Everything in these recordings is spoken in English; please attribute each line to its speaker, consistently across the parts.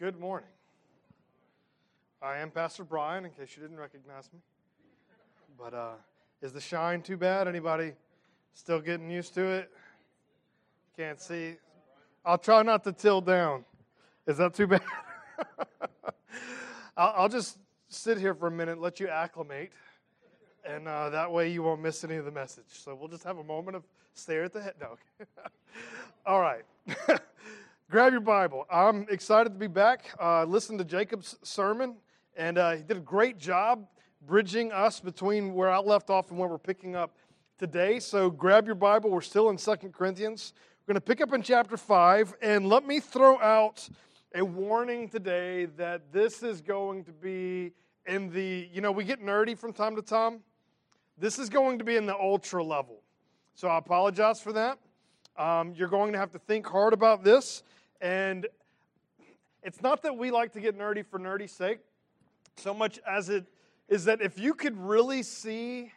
Speaker 1: Good morning. I am Pastor Brian, in case you didn't recognize me. But uh, is the shine too bad? Anybody still getting used to it? Can't see. I'll try not to tilt down. Is that too bad? I'll, I'll, just sit here for a minute, let you acclimate, and uh, that way you won't miss any of the message. So we'll just have a moment of stare at the head. No. All right. Grab your Bible. I'm excited to be back. Uh, listened to Jacob's sermon, and uh, he did a great job bridging us between where I left off and where we're picking up today. So grab your Bible. We're still in Second Corinthians. We're going to pick up in chapter 5, and let me throw out a warning today that this is going to be in the, you know, we get nerdy from time to time. This is going to be in the ultra level. So I apologize for that. Um, you're going to have to think hard about this. And it's not that we like to get nerdy for nerdy's sake, so much as it is that if you could really see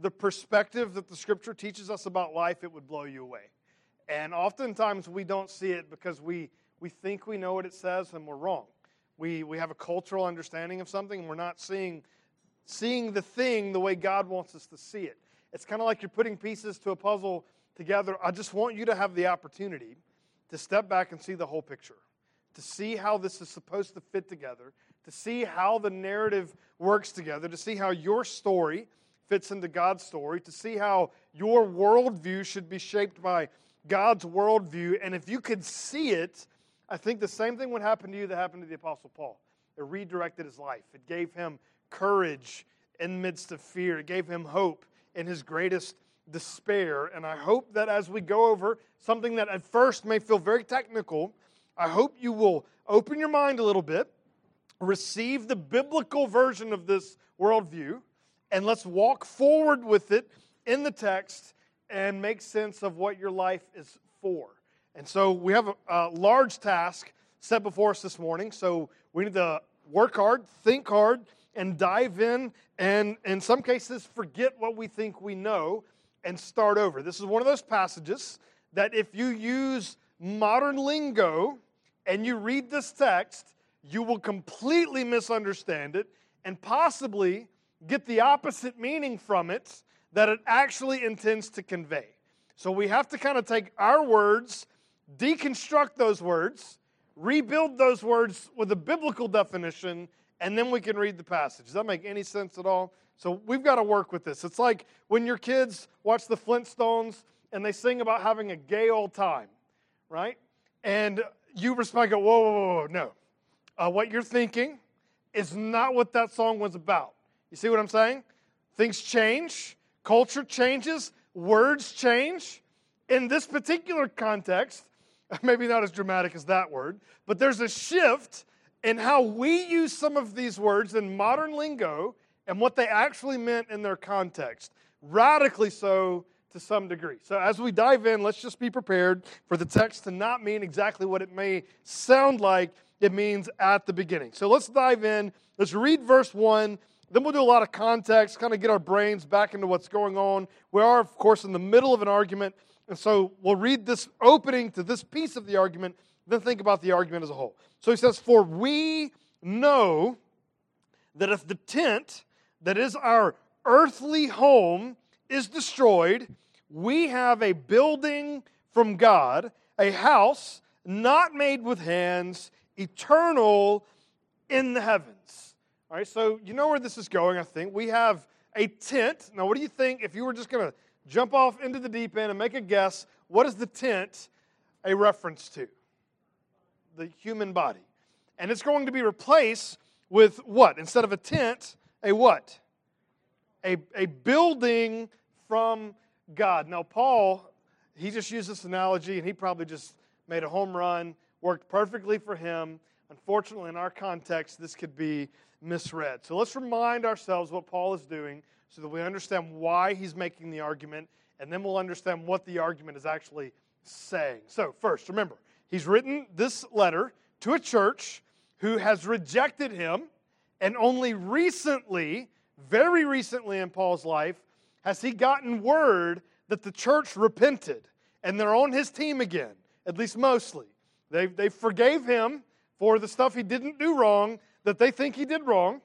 Speaker 1: the perspective that the scripture teaches us about life, it would blow you away. And oftentimes we don't see it because we, we think we know what it says and we're wrong. We, we have a cultural understanding of something and we're not seeing, seeing the thing the way God wants us to see it. It's kind of like you're putting pieces to a puzzle together. I just want you to have the opportunity to step back and see the whole picture, to see how this is supposed to fit together, to see how the narrative works together, to see how your story fits into God's story, to see how your worldview should be shaped by God's worldview. And if you could see it, I think the same thing would happen to you that happened to the Apostle Paul. It redirected his life, it gave him courage in the midst of fear, it gave him hope in his greatest despair. And I hope that as we go over something that at first may feel very technical, I hope you will open your mind a little bit, receive the biblical version of this worldview, and let's walk forward with it in the text and make sense of what your life is for. And so we have a, a large task set before us this morning. So we need to work hard, think hard, and dive in, and in some cases, forget what we think we know and start over. This is one of those passages that if you use modern lingo and you read this text, you will completely misunderstand it and possibly get the opposite meaning from it that it actually intends to convey. So we have to kind of take our words, deconstruct those words, rebuild those words with a biblical definition, and then we can read the passage. Does that make any sense at all? So we've got to work with this. It's like when your kids watch the Flintstones and they sing about having a gay old time, right? And you respond, go, whoa, whoa, whoa, no. Uh, what you're thinking is not what that song was about. You see what I'm saying? Things change, culture changes, words change. In this particular context, maybe not as dramatic as that word, but there's a shift in how we use some of these words in modern lingo and what they actually meant in their context. Radically so to some degree. So, as we dive in, let's just be prepared for the text to not mean exactly what it may sound like it means at the beginning. So, let's dive in. Let's read verse 1. Then we'll do a lot of context, kind of get our brains back into what's going on. We are, of course, in the middle of an argument. And so we'll read this opening to this piece of the argument, then think about the argument as a whole. So he says, For we know that if the tent that is our earthly home is destroyed, we have a building from God, a house not made with hands, eternal in the heavens. All right, so you know where this is going, I think. We have a tent. Now, what do you think if you were just going to jump off into the deep end and make a guess? What is the tent a reference to? The human body. And it's going to be replaced with what? Instead of a tent, a what? A, a building from God. Now, Paul, he just used this analogy and he probably just made a home run, worked perfectly for him. Unfortunately, in our context, this could be misread. So let's remind ourselves what Paul is doing so that we understand why he's making the argument, and then we'll understand what the argument is actually saying. So, first, remember, he's written this letter to a church who has rejected him and only recently, very recently in Paul's life, has he gotten word that the church repented and they're on his team again, at least mostly. They, they forgave him for the stuff he didn't do wrong that they think he did wrong.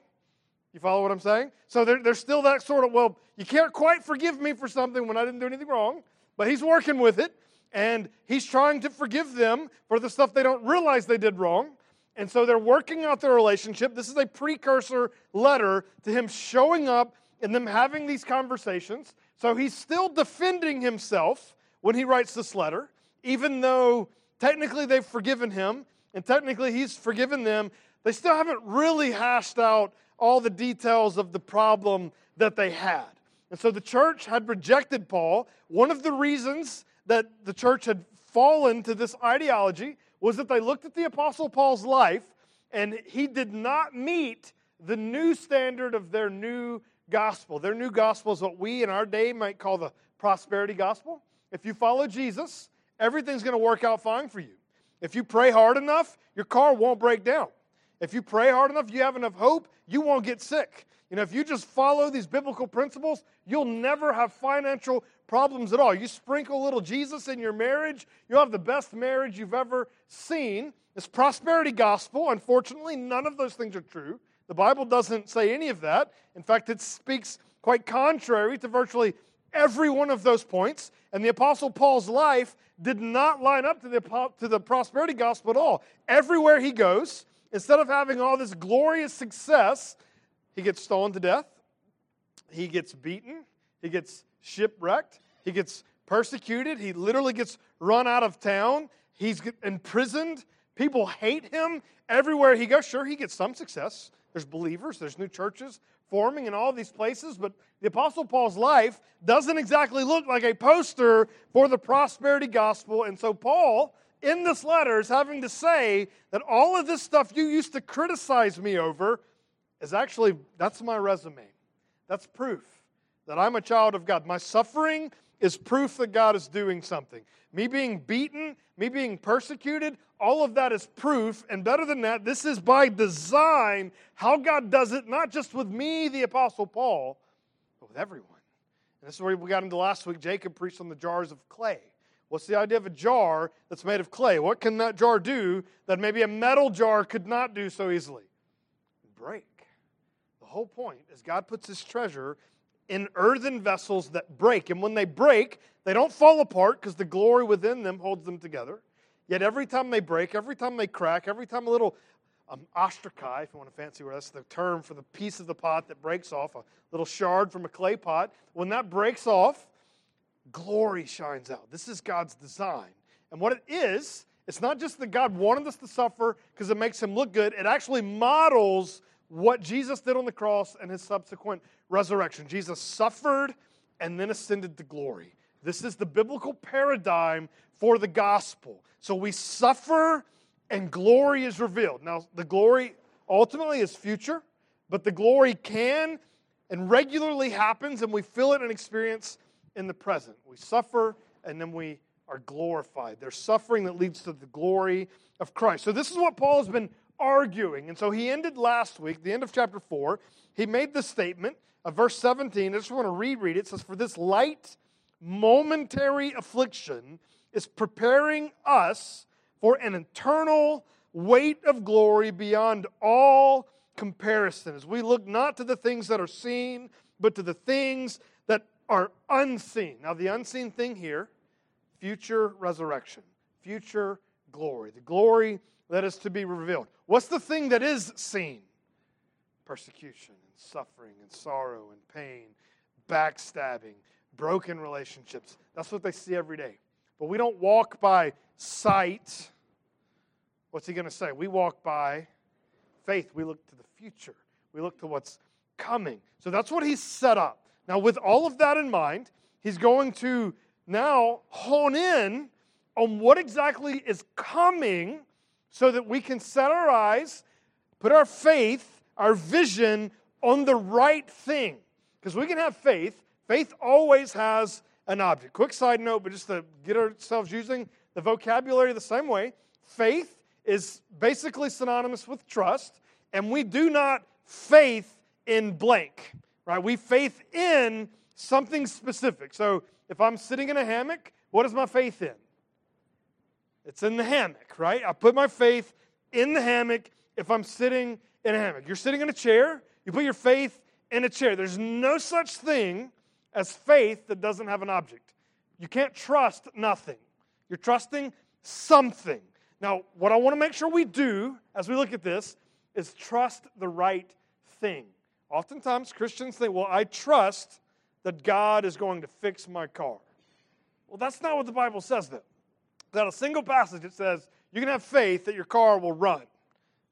Speaker 1: You follow what I'm saying? So there, there's still that sort of, well, you can't quite forgive me for something when I didn't do anything wrong, but he's working with it, and he's trying to forgive them for the stuff they don't realize they did wrong. And so they're working out their relationship. This is a precursor letter to him showing up and them having these conversations. So he's still defending himself when he writes this letter, even though technically they've forgiven him and technically he's forgiven them. They still haven't really hashed out all the details of the problem that they had. And so the church had rejected Paul. One of the reasons that the church had fallen to this ideology was that they looked at the Apostle Paul's life and he did not meet the new standard of their new gospel. Their new gospel is what we in our day might call the prosperity gospel. If you follow Jesus, everything's going to work out fine for you. If you pray hard enough, your car won't break down. If you pray hard enough, you have enough hope, you won't get sick. You know, if you just follow these biblical principles, you'll never have financial problems at all. You sprinkle a little Jesus in your marriage, you'll have the best marriage you've ever seen. It's prosperity gospel. Unfortunately, none of those things are true. The Bible doesn't say any of that. In fact, it speaks quite contrary to virtually every one of those points. And the Apostle Paul's life did not line up to the, to the prosperity gospel at all. Everywhere he goes, instead of having all this glorious success, he gets stolen to death, he gets beaten, he gets shipwrecked, he gets persecuted, he literally gets run out of town, he's imprisoned. People hate him everywhere he goes. Sure, he gets some success. There's believers, there's new churches forming in all these places, but the Apostle Paul's life doesn't exactly look like a poster for the prosperity gospel. And so, Paul, in this letter, is having to say that all of this stuff you used to criticize me over is actually, that's my resume. That's proof that I'm a child of God. My suffering is proof that God is doing something. Me being beaten, me being persecuted, all of that is proof. And better than that, this is by design how God does it, not just with me, the Apostle Paul, but with everyone. And this is where we got into last week. Jacob preached on the jars of clay. What's the idea of a jar that's made of clay? What can that jar do that maybe a metal jar could not do so easily? Break. The whole point is God puts his treasure in earthen vessels that break. And when they break, they don't fall apart because the glory within them holds them together. Yet every time they break, every time they crack, every time a little um, ostrakai, if you want a fancy word, that's the term for the piece of the pot that breaks off, a little shard from a clay pot. When that breaks off, glory shines out. This is God's design. And what it is, it's not just that God wanted us to suffer because it makes him look good, it actually models what Jesus did on the cross and his subsequent resurrection. Jesus suffered and then ascended to glory. This is the biblical paradigm for the gospel. So we suffer and glory is revealed. Now, the glory ultimately is future, but the glory can and regularly happens, and we feel it and experience in the present. We suffer and then we are glorified. There's suffering that leads to the glory of Christ. So, this is what Paul has been arguing. And so, he ended last week, the end of chapter 4, he made the statement of verse 17. I just want to reread it. It says, For this light, momentary affliction is preparing us for an eternal weight of glory beyond all comparison. As we look not to the things that are seen, but to the things that are unseen. Now, the unseen thing here, future resurrection, future glory, the glory that is to be revealed. What's the thing that is seen? Persecution and suffering and sorrow and pain, backstabbing, broken relationships. That's what they see every day. But we don't walk by sight. What's he going to say? We walk by faith. We look to the future, we look to what's coming. So that's what he's set up. Now, with all of that in mind, he's going to now hone in on what exactly is coming so that we can set our eyes, put our faith, our vision on the right thing. Because we can have faith, faith always has an object. Quick side note, but just to get ourselves using the vocabulary the same way, faith is basically synonymous with trust, and we do not faith in blank, right? We faith in something specific. So if I'm sitting in a hammock, what is my faith in? It's in the hammock, right? I put my faith in the hammock if I'm sitting in a hammock. You're sitting in a chair, you put your faith in a chair. There's no such thing as faith that doesn't have an object. You can't trust nothing. You're trusting something. Now, what I want to make sure we do as we look at this is trust the right thing. Oftentimes, Christians think, well, I trust that God is going to fix my car. Well, that's not what the Bible says, though. Not a single passage that says you can have faith that your car will run.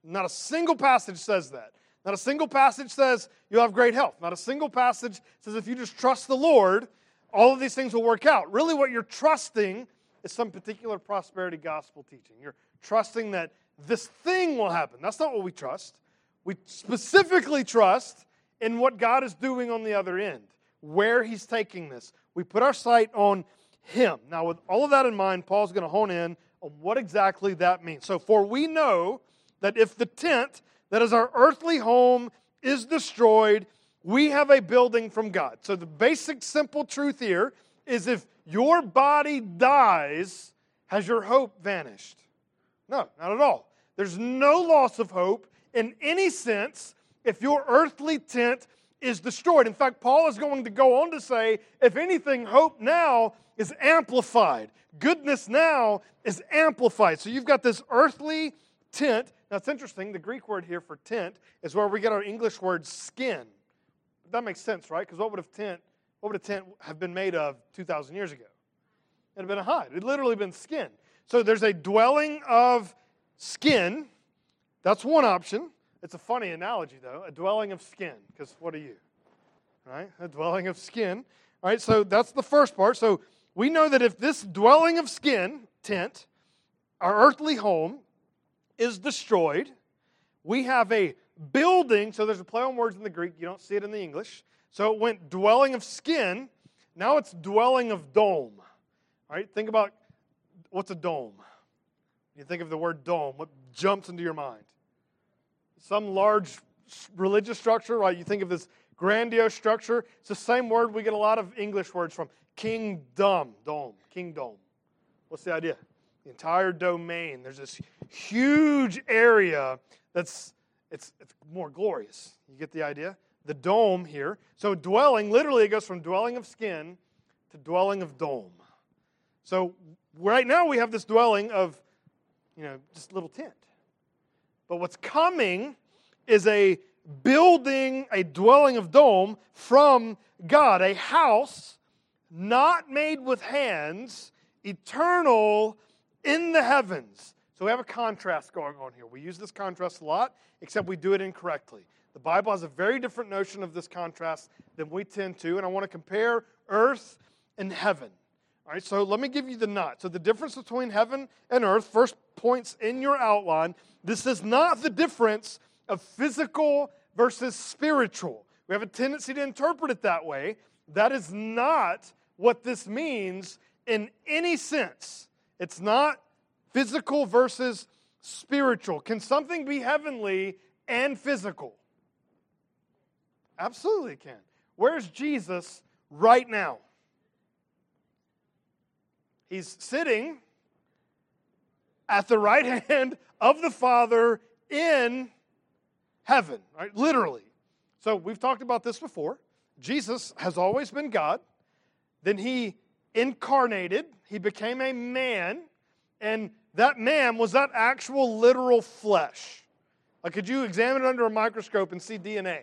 Speaker 1: Not a single passage says that. Not a single passage says you'll have great health. Not a single passage says if you just trust the Lord, all of these things will work out. Really, what you're trusting is some particular prosperity gospel teaching. You're trusting that this thing will happen. That's not what we trust. We specifically trust in what God is doing on the other end, where He's taking this. We put our sight on Him. Now, with all of that in mind, Paul's going to hone in on what exactly that means. So, for we know that if the tent that is our earthly home is destroyed, we have a building from God. So, the basic, simple truth here is if your body dies, has your hope vanished? No, not at all. There's no loss of hope in any sense if your earthly tent is destroyed. In fact, Paul is going to go on to say, if anything, hope now is amplified. Goodness now is amplified. So you've got this earthly tent. Now it's interesting, the Greek word here for tent is where we get our English word skin. That makes sense, right? Because what would a tent, what would a tent have been made of 2,000 years ago? It'd have been a hide. It'd literally been skin. So there's a dwelling of skin. That's one option. It's a funny analogy, though. A dwelling of skin, because what are you? Right? A dwelling of skin. All right, so that's the first part. So we know that if this dwelling of skin, tent, our earthly home, is destroyed, we have a building. So there's a play on words in the Greek. You don't see it in the English. So it went dwelling of skin. Now it's dwelling of dome. All right, think about what's a dome. You think of the word dome, what jumps into your mind? Some large religious structure, right? You think of this grandiose structure. It's the same word we get a lot of English words from. Kingdom, dome, kingdom. What's the idea? The entire domain. There's this huge area that's it's, it's more glorious. You get the idea? The dome here. So dwelling, literally, it goes from dwelling of skin to dwelling of dome. So right now we have this dwelling of, you know, just little tent. But what's coming is a building, a dwelling of dome from God, a house not made with hands, eternal in the heavens. So we have a contrast going on here. We use this contrast a lot, except we do it incorrectly. The Bible has a very different notion of this contrast than we tend to, and I want to compare earth and heaven. All right, so let me give you the knot. So the difference between heaven and earth, first points in your outline. This is not the difference of physical versus spiritual. We have a tendency to interpret it that way. That is not what this means in any sense. It's not physical versus spiritual. Can something be heavenly and physical? Absolutely can. Where's Jesus right now? He's sitting at the right hand of the Father in heaven, right? Literally. So we've talked about this before. Jesus has always been God. Then he incarnated, he became a man, and that man was that actual literal flesh. Like, could you examine it under a microscope and see DNA?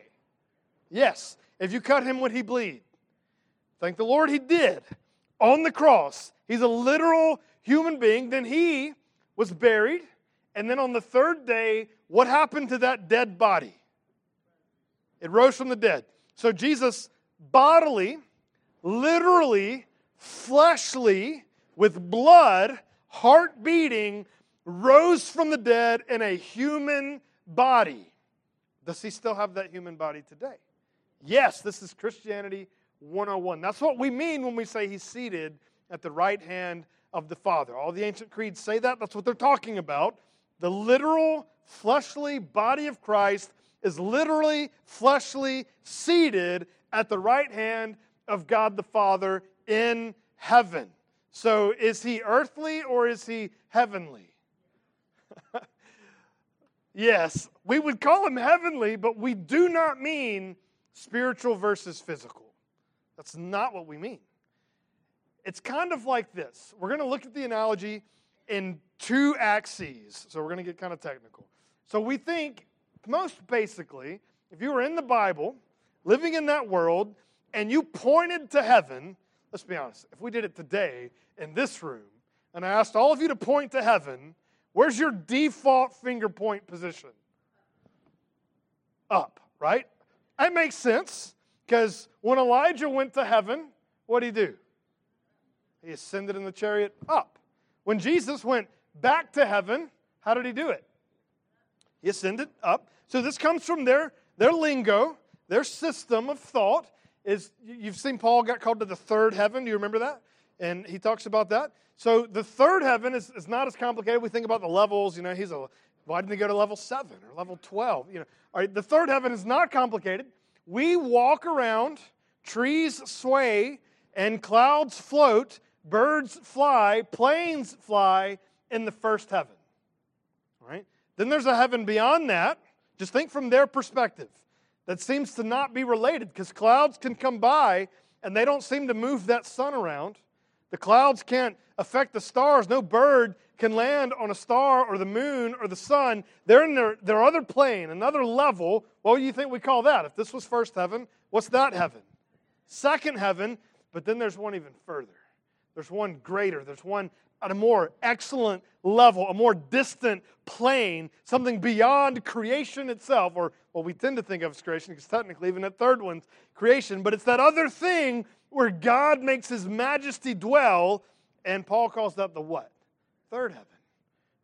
Speaker 1: Yes. If you cut him, would he bleed? Thank the Lord he did. On the cross, he's a literal human being. Then he was buried. And then on the third day, what happened to that dead body? It rose from the dead. So Jesus bodily, literally, fleshly, with blood, heart beating, rose from the dead in a human body. Does he still have that human body today? Yes, this is Christianity 101. That's what we mean when we say he's seated at the right hand of the Father. All the ancient creeds say that. That's what they're talking about. The literal fleshly body of Christ is literally fleshly seated at the right hand of God the Father in heaven. So is he earthly or is he heavenly? Yes, we would call him heavenly, but we do not mean spiritual versus physical. That's not what we mean. It's kind of like this. We're going to look at the analogy in two axes. So we're going to get kind of technical. So we think, most basically, if you were in the Bible, living in that world, and you pointed to heaven, let's be honest, if we did it today in this room, and I asked all of you to point to heaven, where's your default finger point position? Up, right? That makes sense because when Elijah went to heaven, what did he do? He ascended in the chariot up. When Jesus went back to heaven, how did he do it? He ascended up. So this comes from their, their lingo, their system of thought. Is you've seen Paul got called to the third heaven. Do you remember that? And he talks about that. So the third heaven is, is not as complicated. We think about the levels. You know, he's a why didn't he go to level seven or level twelve? You know, all right. The third heaven is not complicated. We walk around, trees sway, and clouds float, birds fly, planes fly in the first heaven. All right. Then there's a heaven beyond that. Just think from their perspective. That seems to not be related because clouds can come by and they don't seem to move that sun around. The clouds can't affect the stars. No bird can land on a star or the moon or the sun. They're in their, their other plane, another level. What do you think we call that? If this was first heaven, what's that heaven? Second heaven, but then there's one even further. There's one greater. There's one at a more excellent level, a more distant plane, something beyond creation itself, or what we tend to think of as creation, because technically, even that third one's creation, but it's that other thing where God makes his majesty dwell, and Paul calls that the what? Third heaven.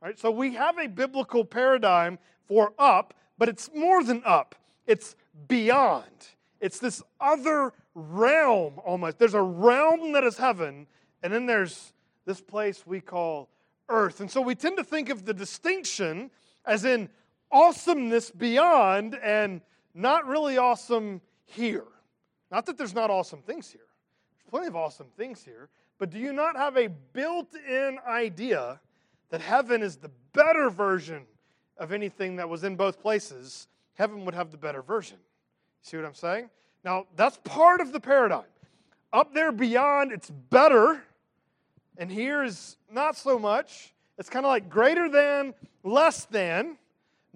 Speaker 1: Right? So we have a biblical paradigm for up, but it's more than up, it's beyond. It's this other realm almost. There's a realm that is heaven, and then there's this place we call earth. And so we tend to think of the distinction as in awesomeness beyond and not really awesome here. Not that there's not awesome things here, there's plenty of awesome things here. But do you not have a built in idea that heaven is the better version of anything that was in both places? Heaven would have the better version. See what I'm saying? Now, that's part of the paradigm. Up there beyond, it's better and here is not so much. It's kind of like greater than, less than,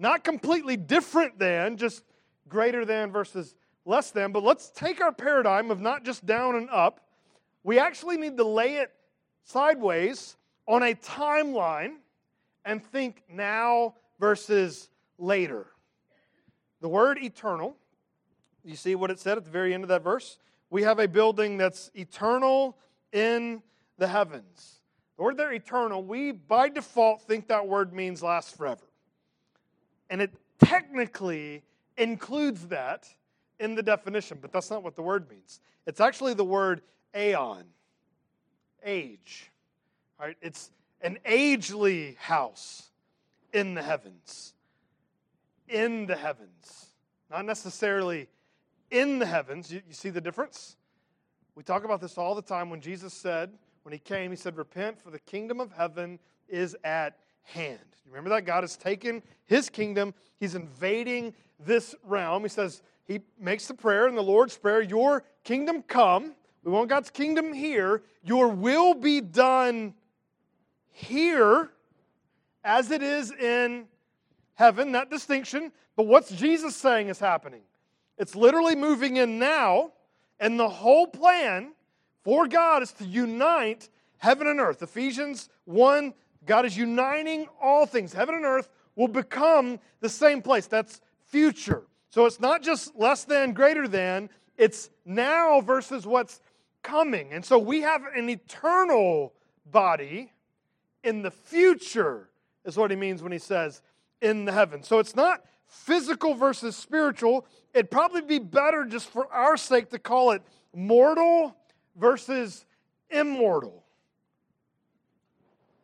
Speaker 1: not completely different than, just greater than versus less than. But let's take our paradigm of not just down and up. We actually need to lay it sideways on a timeline and think now versus later. The word eternal, you see what it said at the very end of that verse? We have a building that's eternal in the heavens. The word there, eternal, we by default think that word means last forever. And it technically includes that in the definition, but that's not what the word means. It's actually the word aeon, age. Right? It's an agely house in the heavens. In the heavens. Not necessarily in the heavens. You, you see the difference? We talk about this all the time when Jesus said, when he came, he said, Repent, for the kingdom of heaven is at hand. You remember that? God has taken his kingdom, he's invading this realm. He says, He makes the prayer in the Lord's Prayer, Your kingdom come. We want God's kingdom here. Your will be done here as it is in heaven. That distinction. But what's Jesus saying is happening? It's literally moving in now, and the whole plan for God is to unite heaven and earth. Ephesians 1 God is uniting all things. Heaven and earth will become the same place. That's future. So it's not just less than, greater than, it's now versus what's coming. And so we have an eternal body in the future, is what he means when he says in the heaven. So it's not physical versus spiritual. It'd probably be better just for our sake to call it mortal versus immortal.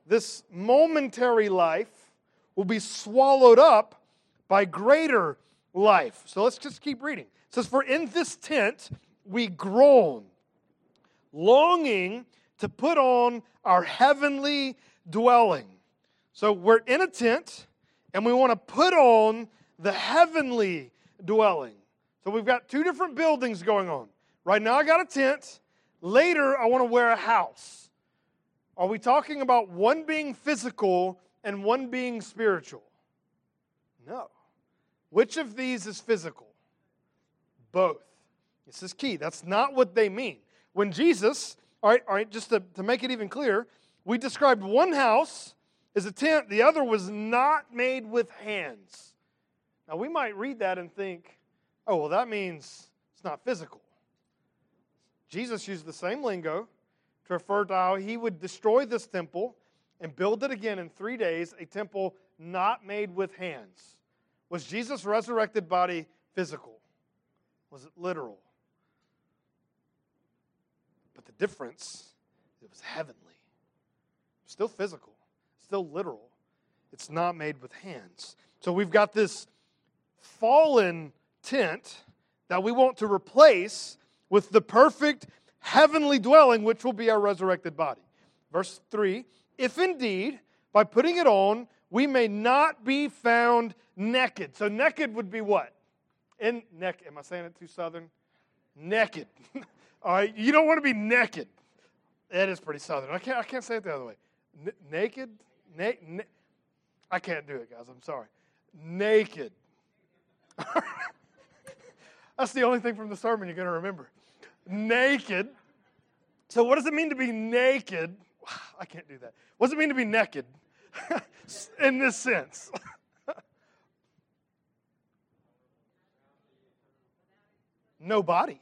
Speaker 1: This momentary life will be swallowed up by greater life. So let's just keep reading. It says, For in this tent we groan, longing to put on our heavenly dwelling. So we're in a tent, and we want to put on the heavenly dwelling. So we've got two different buildings going on. Right now, I got a tent. Later, I want to wear a house. Are we talking about one being physical and one being spiritual? No. Which of these is physical? Both. This is key. That's not what they mean. When Jesus, all right, all right, just to, to make it even clear, we described one house as a tent, the other was not made with hands. Now, we might read that and think, oh, well, that means it's not physical. Jesus used the same lingo to refer to how he would destroy this temple and build it again in three days, a temple not made with hands. Was Jesus' resurrected body physical? Was it literal? But the difference, it was heavenly. Still physical, still literal. It's not made with hands. So we've got this fallen tent that we want to replace with the perfect heavenly dwelling, which will be our resurrected body. Verse 3 If indeed, by putting it on, we may not be found naked. So, naked would be what? In neck. Am I saying it too southern? Naked. All right, you don't want to be naked. That is pretty southern. I can't, I can't say it the other way. N- naked? Na- na- I can't do it, guys. I'm sorry. Naked. That's the only thing from the sermon you're going to remember. Naked. So, what does it mean to be naked? I can't do that. What does it mean to be naked in this sense? no body.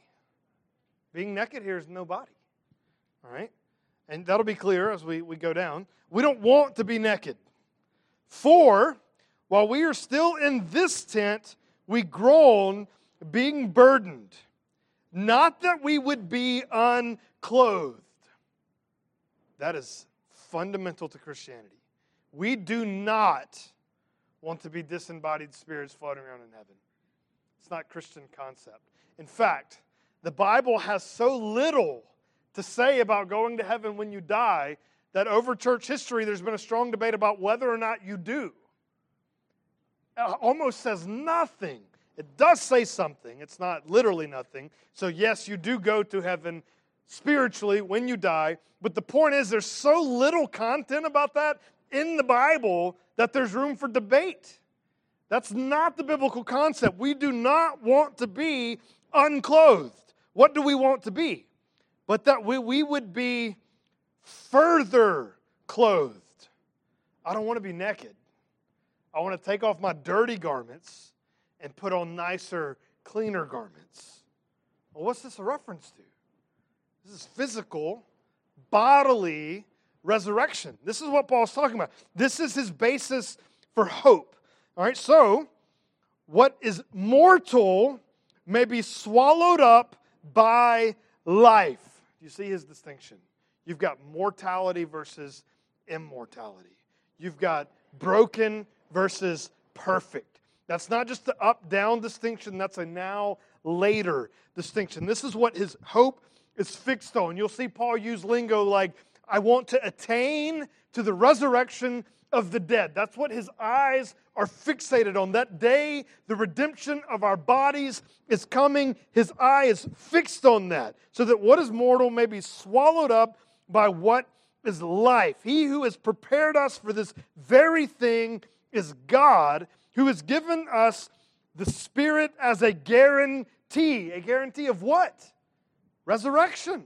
Speaker 1: Being naked here is no body. All right? And that'll be clear as we, we go down. We don't want to be naked. For while we are still in this tent, we groan, being burdened. Not that we would be unclothed. That is fundamental to Christianity. We do not want to be disembodied spirits floating around in heaven. It's not Christian concept. In fact, the Bible has so little to say about going to heaven when you die that over church history there's been a strong debate about whether or not you do. It almost says nothing. It does say something. It's not literally nothing. So, yes, you do go to heaven spiritually when you die. But the point is, there's so little content about that in the Bible that there's room for debate. That's not the biblical concept. We do not want to be unclothed. What do we want to be? But that we, we would be further clothed. I don't want to be naked. I want to take off my dirty garments and put on nicer, cleaner garments. Well, what's this a reference to? This is physical, bodily resurrection. This is what Paul's talking about. This is his basis for hope. All right, so what is mortal may be swallowed up by life. You see his distinction. You've got mortality versus immortality. You've got broken versus perfect. That's not just the up down distinction, that's a now later distinction. This is what his hope is fixed on. You'll see Paul use lingo like, I want to attain to the resurrection of the dead. That's what his eyes are fixated on. That day, the redemption of our bodies is coming. His eye is fixed on that, so that what is mortal may be swallowed up by what is life. He who has prepared us for this very thing is God, who has given us the Spirit as a guarantee. A guarantee of what? Resurrection.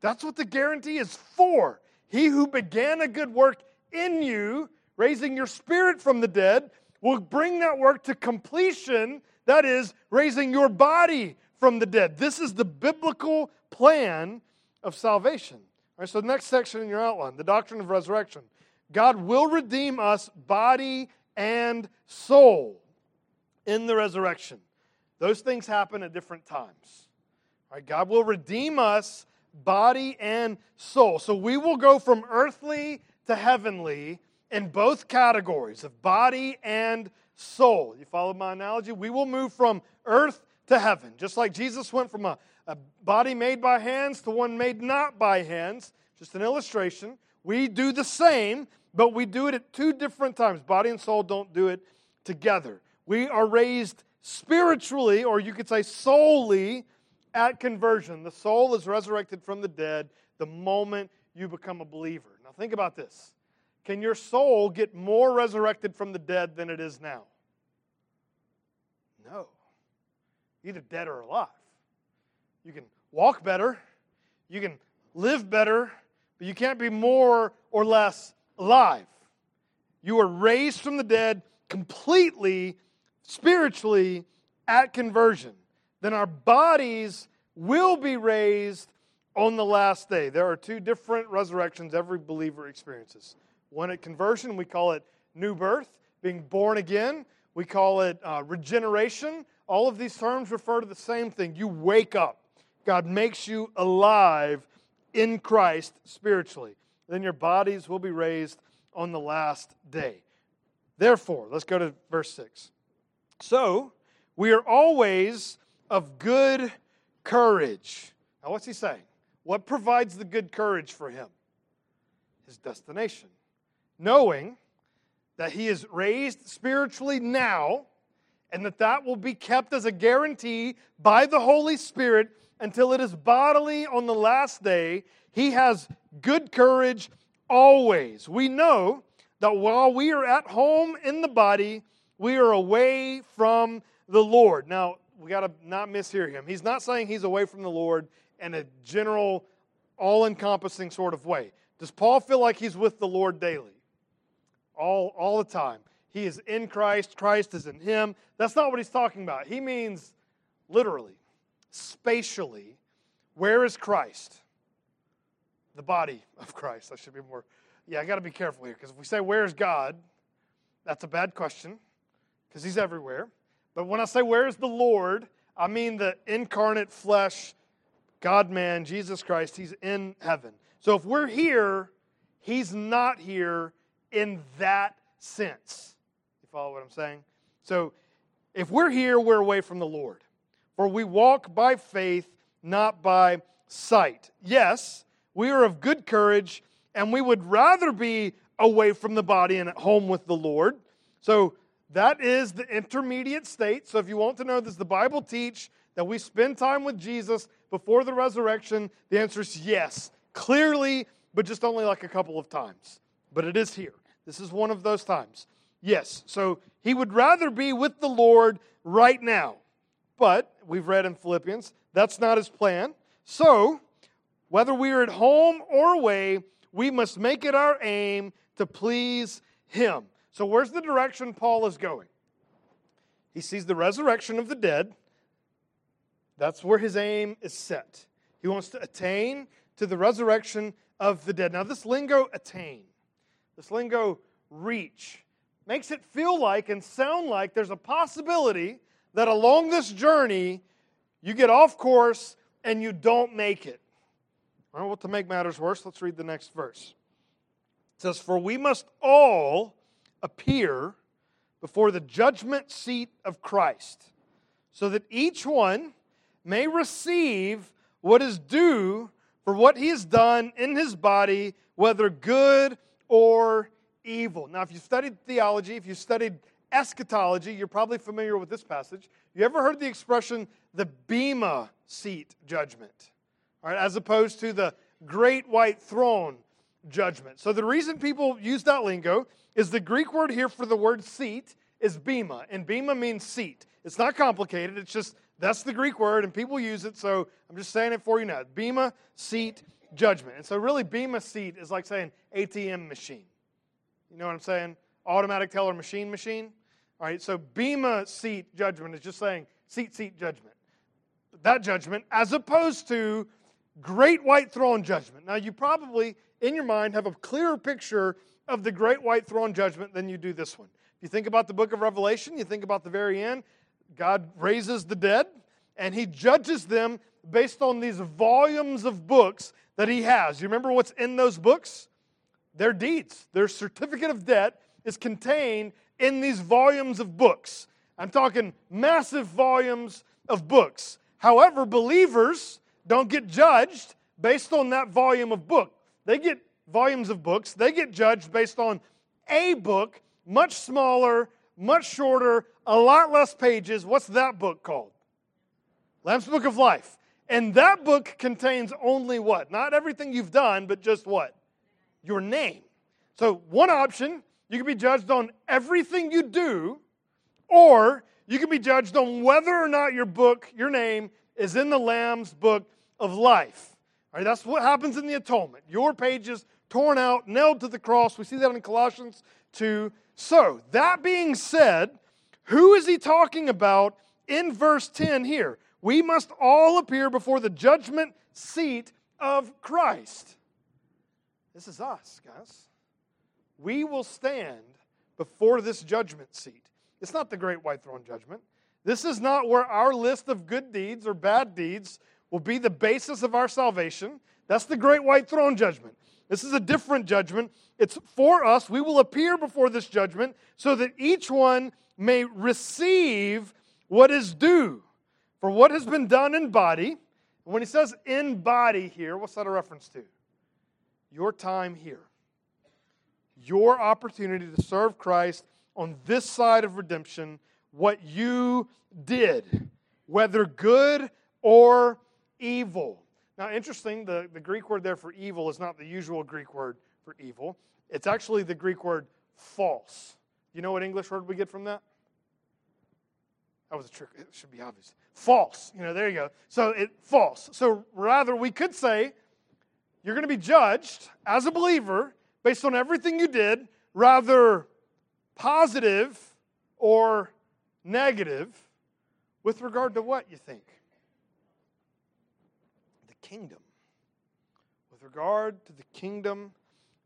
Speaker 1: That's what the guarantee is for. He who began a good work in you, raising your spirit from the dead, will bring that work to completion. That is, raising your body from the dead. This is the biblical plan of salvation. All right, so the next section in your outline, the doctrine of resurrection. God will redeem us body and soul in the resurrection. Those things happen at different times. Right, God will redeem us body and soul. So we will go from earthly to heavenly in both categories of body and soul. You follow my analogy? We will move from earth to heaven. Just like Jesus went from a, a body made by hands to one made not by hands. Just an illustration. We do the same, but we do it at two different times. Body and soul don't do it together. We are raised spiritually, or you could say solely, at conversion. The soul is resurrected from the dead the moment you become a believer. Now, think about this. Can your soul get more resurrected from the dead than it is now? No. Either dead or alive. You can walk better, you can live better, but you can't be more or less alive. You are raised from the dead completely, spiritually, at conversion. Then our bodies will be raised on the last day. There are two different resurrections every believer experiences. One at conversion, we call it new birth, being born again. We call it uh, regeneration. All of these terms refer to the same thing. You wake up. God makes you alive in Christ spiritually. Then your bodies will be raised on the last day. Therefore, let's go to verse 6. So, we are always of good courage. Now, what's he saying? What provides the good courage for him? His destination. Knowing that he is raised spiritually now, and that that will be kept as a guarantee by the Holy Spirit until it is bodily on the last day, he has good courage always. We know that while we are at home in the body, we are away from the Lord. Now, we got to not mishear him. He's not saying he's away from the Lord in a general, all encompassing sort of way. Does Paul feel like he's with the Lord daily? All, all the time. He is in Christ, Christ is in him. That's not what he's talking about. He means literally, spatially, where is Christ? The body of Christ. I should be more yeah, I got to be careful here because if we say, Where's God? that's a bad question because He's everywhere. But when I say, Where's the Lord? I mean the incarnate flesh, God man, Jesus Christ. He's in heaven. So if we're here, He's not here in that sense. You follow what I'm saying? So if we're here, we're away from the Lord. For we walk by faith, not by sight. Yes, we are of good courage and we would rather be away from the body and at home with the Lord. So that is the intermediate state. So if you want to know, does the Bible teach that we spend time with Jesus before the resurrection? The answer is yes, clearly, but just only like a couple of times. But it is here. This is one of those times. Yes. So he would rather be with the Lord right now. But we've read in Philippians, that's not his plan. So, whether we are at home or away, we must make it our aim to please Him. So, where's the direction Paul is going? He sees the resurrection of the dead. That's where his aim is set. He wants to attain to the resurrection of the dead. Now, this lingo, attain, this lingo, reach, makes it feel like and sound like there's a possibility that along this journey, you get off course and you don't make it. Well, to make matters worse, let's read the next verse. It says, For we must all appear before the judgment seat of Christ, so that each one may receive what is due for what he has done in his body, whether good or evil. Now, if you studied theology, if you studied eschatology, you're probably familiar with this passage. You ever heard the expression the Bema seat judgment? As opposed to the great white throne judgment. So the reason people use that lingo is the Greek word here for the word seat is bema, and bema means seat. It's not complicated, it's just that's the Greek word, and people use it, so I'm just saying it for you now. Bema, seat, judgment. And so really bema seat is like saying ATM machine. You know what I'm saying? Automatic teller machine machine. All right, so bema seat judgment is just saying seat seat judgment. That judgment, as opposed to great white throne judgment. Now, you probably, in your mind, have a clearer picture of the great white throne judgment than you do this one. If you think about the book of Revelation, you think about the very end, God raises the dead and he judges them based on these volumes of books that he has. You remember what's in those books? Their deeds, their certificate of debt is contained in these volumes of books. I'm talking massive volumes of books. However, believers don't get judged based on that volume of book. They get volumes of books, they get judged based on a book, much smaller, much shorter, a lot less pages. What's that book called? Lamb's Book of Life. And that book contains only what? Not everything you've done, but just what? Your name. So, one option, you can be judged on everything you do, or you can be judged on whether or not your book, your name, is in the Lamb's Book of Life. All right, that's what happens in the atonement. Your pages torn out, nailed to the cross. We see that in Colossians 2. So, that being said, who is he talking about in verse 10 here? We must all appear before the judgment seat of Christ. This is us, guys. We will stand before this judgment seat. It's not the great white throne judgment. This is not where our list of good deeds or bad deeds will be the basis of our salvation. That's the great white throne judgment. This is a different judgment. It's for us. We will appear before this judgment so that each one may receive what is due for what has been done in body. when he says in body here, what's that a reference to? Your time here. Your opportunity to serve Christ on this side of redemption, what you did, whether good or evil. Now, interesting, the, the Greek word there for evil is not the usual Greek word for evil. It's actually the Greek word phaulos. You know what English word we get from that? That was a trick. It should be obvious. False. You know, there you go. So it false. So rather, we could say you're going to be judged as a believer based on everything you did, rather positive or negative with regard to what you think? Kingdom. With regard to the kingdom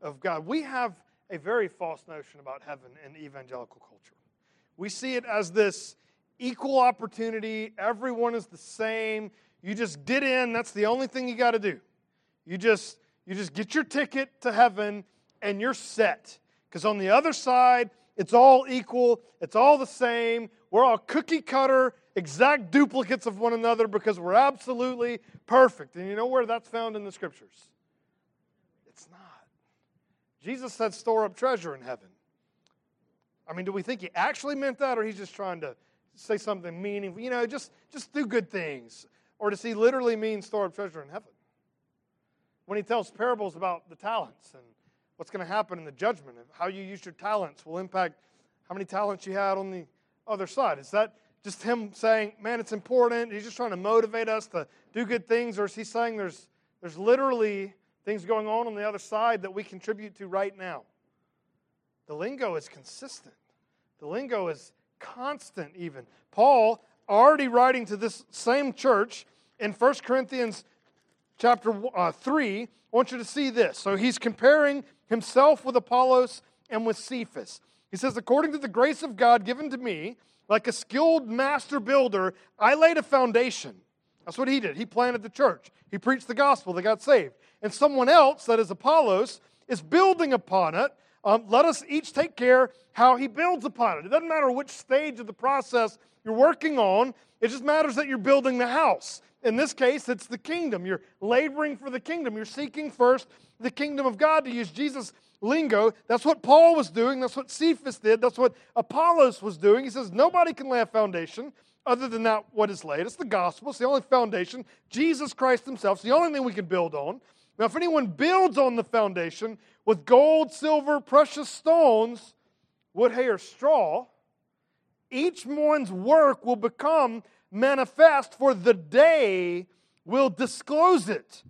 Speaker 1: of God. We have a very false notion about heaven in evangelical culture. We see it as this equal opportunity, everyone is the same. You just get in, that's the only thing you got to do. You just you just get your ticket to heaven and you're set. Because on the other side, it's all equal, it's all the same. We're all cookie cutter, exact duplicates of one another because we're absolutely perfect. And you know where that's found in the scriptures? It's not. Jesus said, store up treasure in heaven. I mean, do we think he actually meant that, or he's just trying to say something meaningful? You know, just, just do good things. Or does he literally mean store up treasure in heaven? When he tells parables about the talents and what's going to happen in the judgment how you use your talents will impact how many talents you had on the other side. Is that just him saying, man, it's important? He's just trying to motivate us to do good things, or is he saying there's, there's literally things going on on the other side that we contribute to right now? The lingo is consistent, the lingo is constant, even. Paul, already writing to this same church in 1 Corinthians chapter uh, 3, I want you to see this. So he's comparing himself with Apollos and with Cephas. He says, According to the grace of God given to me, like a skilled master builder, I laid a foundation. That's what he did. He planted the church, he preached the gospel, they got saved. And someone else, that is Apollos, is building upon it. Um, let us each take care how he builds upon it. It doesn't matter which stage of the process you're working on, it just matters that you're building the house. In this case, it's the kingdom. You're laboring for the kingdom. You're seeking first the kingdom of God, to use Jesus' lingo. That's what Paul was doing. That's what Cephas did. That's what Apollos was doing. He says, Nobody can lay a foundation other than that what is laid. It's the gospel. It's the only foundation. Jesus Christ Himself. It's the only thing we can build on. Now, if anyone builds on the foundation with gold, silver, precious stones, wood, hay, or straw, each one's work will become manifest, for the day will disclose it,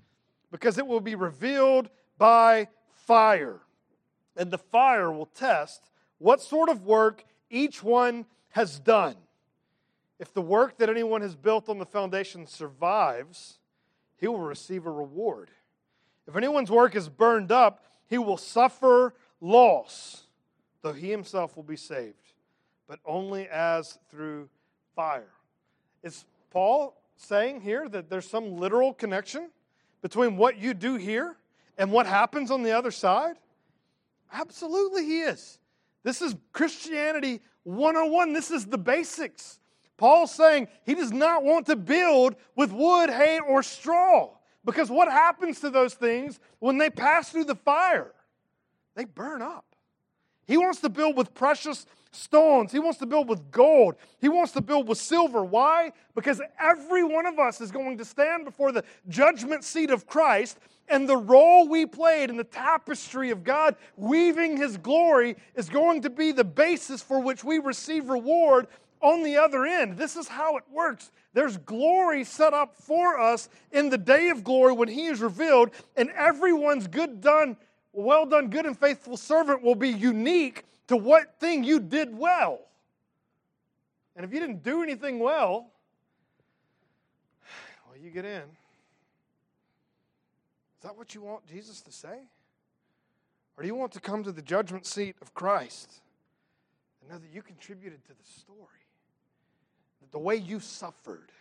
Speaker 1: because it will be revealed by fire. And the fire will test what sort of work each one has done. If the work that anyone has built on the foundation survives, he will receive a reward. If anyone's work is burned up, he will suffer loss, though he himself will be saved, but only as through fire. Is Paul saying here that there's some literal connection between what you do here and what happens on the other side? Absolutely, he is. This is Christianity 101. This is the basics. Paul's saying he does not want to build with wood, hay, or straw. Because what happens to those things when they pass through the fire? They burn up. He wants to build with precious stones. He wants to build with gold. He wants to build with silver. Why? Because every one of us is going to stand before the judgment seat of Christ, and the role we played in the tapestry of God weaving His glory is going to be the basis for which we receive reward on the other end. This is how it works. There's glory set up for us in the day of glory when He is revealed, and everyone's good done well done, good and faithful servant will be unique to what thing you did well. And if you didn't do anything well, well, you get in. Is that what you want Jesus to say? Or do you want to come to the judgment seat of Christ and know that you contributed to the story? That the way you suffered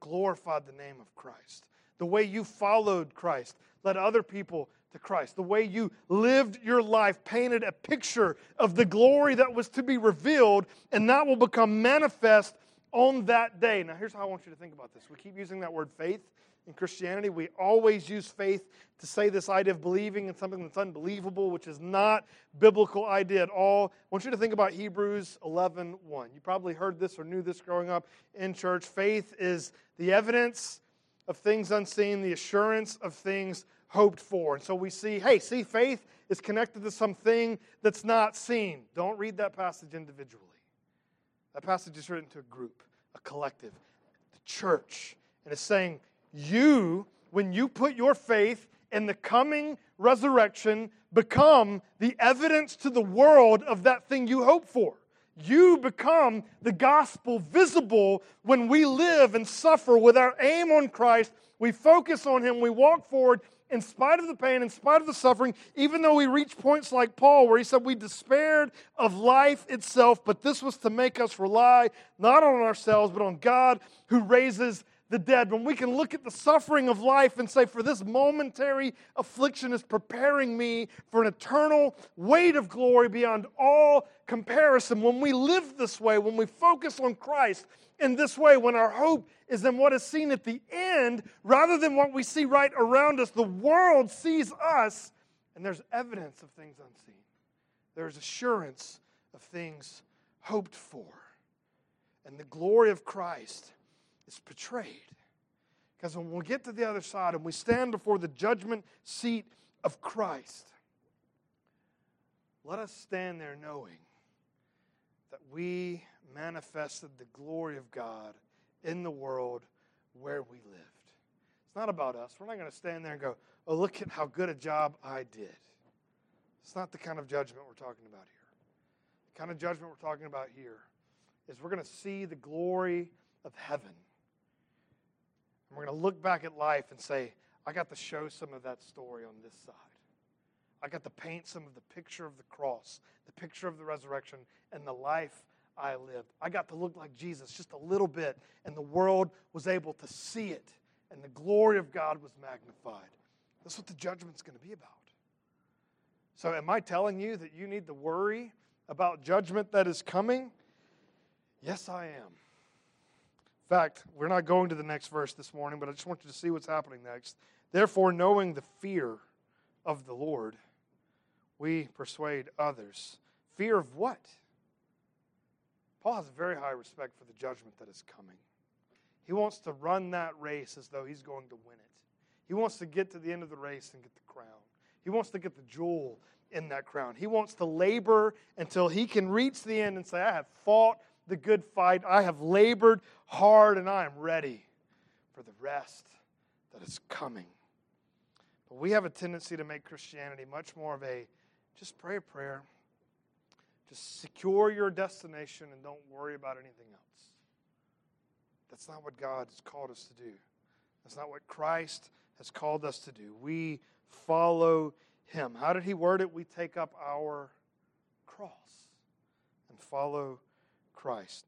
Speaker 1: glorified the name of Christ. The way you followed Christ led other people to Christ. The way you lived your life painted a picture of the glory that was to be revealed, and that will become manifest on that day. Now, here's how I want you to think about this. We keep using that word faith in Christianity. We always use faith to say this idea of believing in something that's unbelievable, which is not biblical idea at all. I want you to think about Hebrews 11 1. You probably heard this or knew this growing up in church. Faith is the evidence of things unseen, the assurance of things hoped for. And so we see, hey, see, faith is connected to something that's not seen. Don't read that passage individually. That passage is written to a group, a collective, the church. And it's saying, you, when you put your faith in the coming resurrection, become the evidence to the world of that thing you hope for. You become the gospel visible when we live and suffer with our aim on Christ. We focus on Him, we walk forward, in spite of the pain, in spite of the suffering, even though we reach points like Paul, where he said we despaired of life itself, but this was to make us rely not on ourselves, but on God who raises the dead. When we can look at the suffering of life and say, for this momentary affliction is preparing me for an eternal weight of glory beyond all comparison. When we live this way, when we focus on Christ, in this way when our hope is in what is seen at the end rather than what we see right around us. The world sees us, and there's evidence of things unseen. There's assurance of things hoped for. And the glory of Christ is portrayed. Because when we get to the other side and we stand before the judgment seat of Christ, let us stand there knowing that we manifested the glory of God in the world where we lived. It's not about us. We're not going to stand there and go, oh, look at how good a job I did. It's not the kind of judgment we're talking about here. The kind of judgment we're talking about here is we're going to see the glory of heaven. And we're going to look back at life and say, I got to show some of that story on this side. I got to paint some of the picture of the cross, the picture of the resurrection, and the life I lived. I got to look like Jesus just a little bit, and the world was able to see it, and the glory of God was magnified. That's what the judgment's going to be about. So, am I telling you that you need to worry about judgment that is coming? Yes, I am. In fact, we're not going to the next verse this morning, but I just want you to see what's happening next. Therefore, knowing the fear of the Lord, we persuade others. Fear of what? Paul has a very high respect for the judgment that is coming. He wants to run that race as though he's going to win it. He wants to get to the end of the race and get the crown. He wants to get the jewel in that crown. He wants to labor until he can reach the end and say, I have fought the good fight. I have labored hard and I am ready for the rest that is coming. But we have a tendency to make Christianity much more of a just pray a prayer. Just secure your destination and don't worry about anything else. That's not what God has called us to do. That's not what Christ has called us to do. We follow Him. How did He word it? We take up our cross and follow Christ.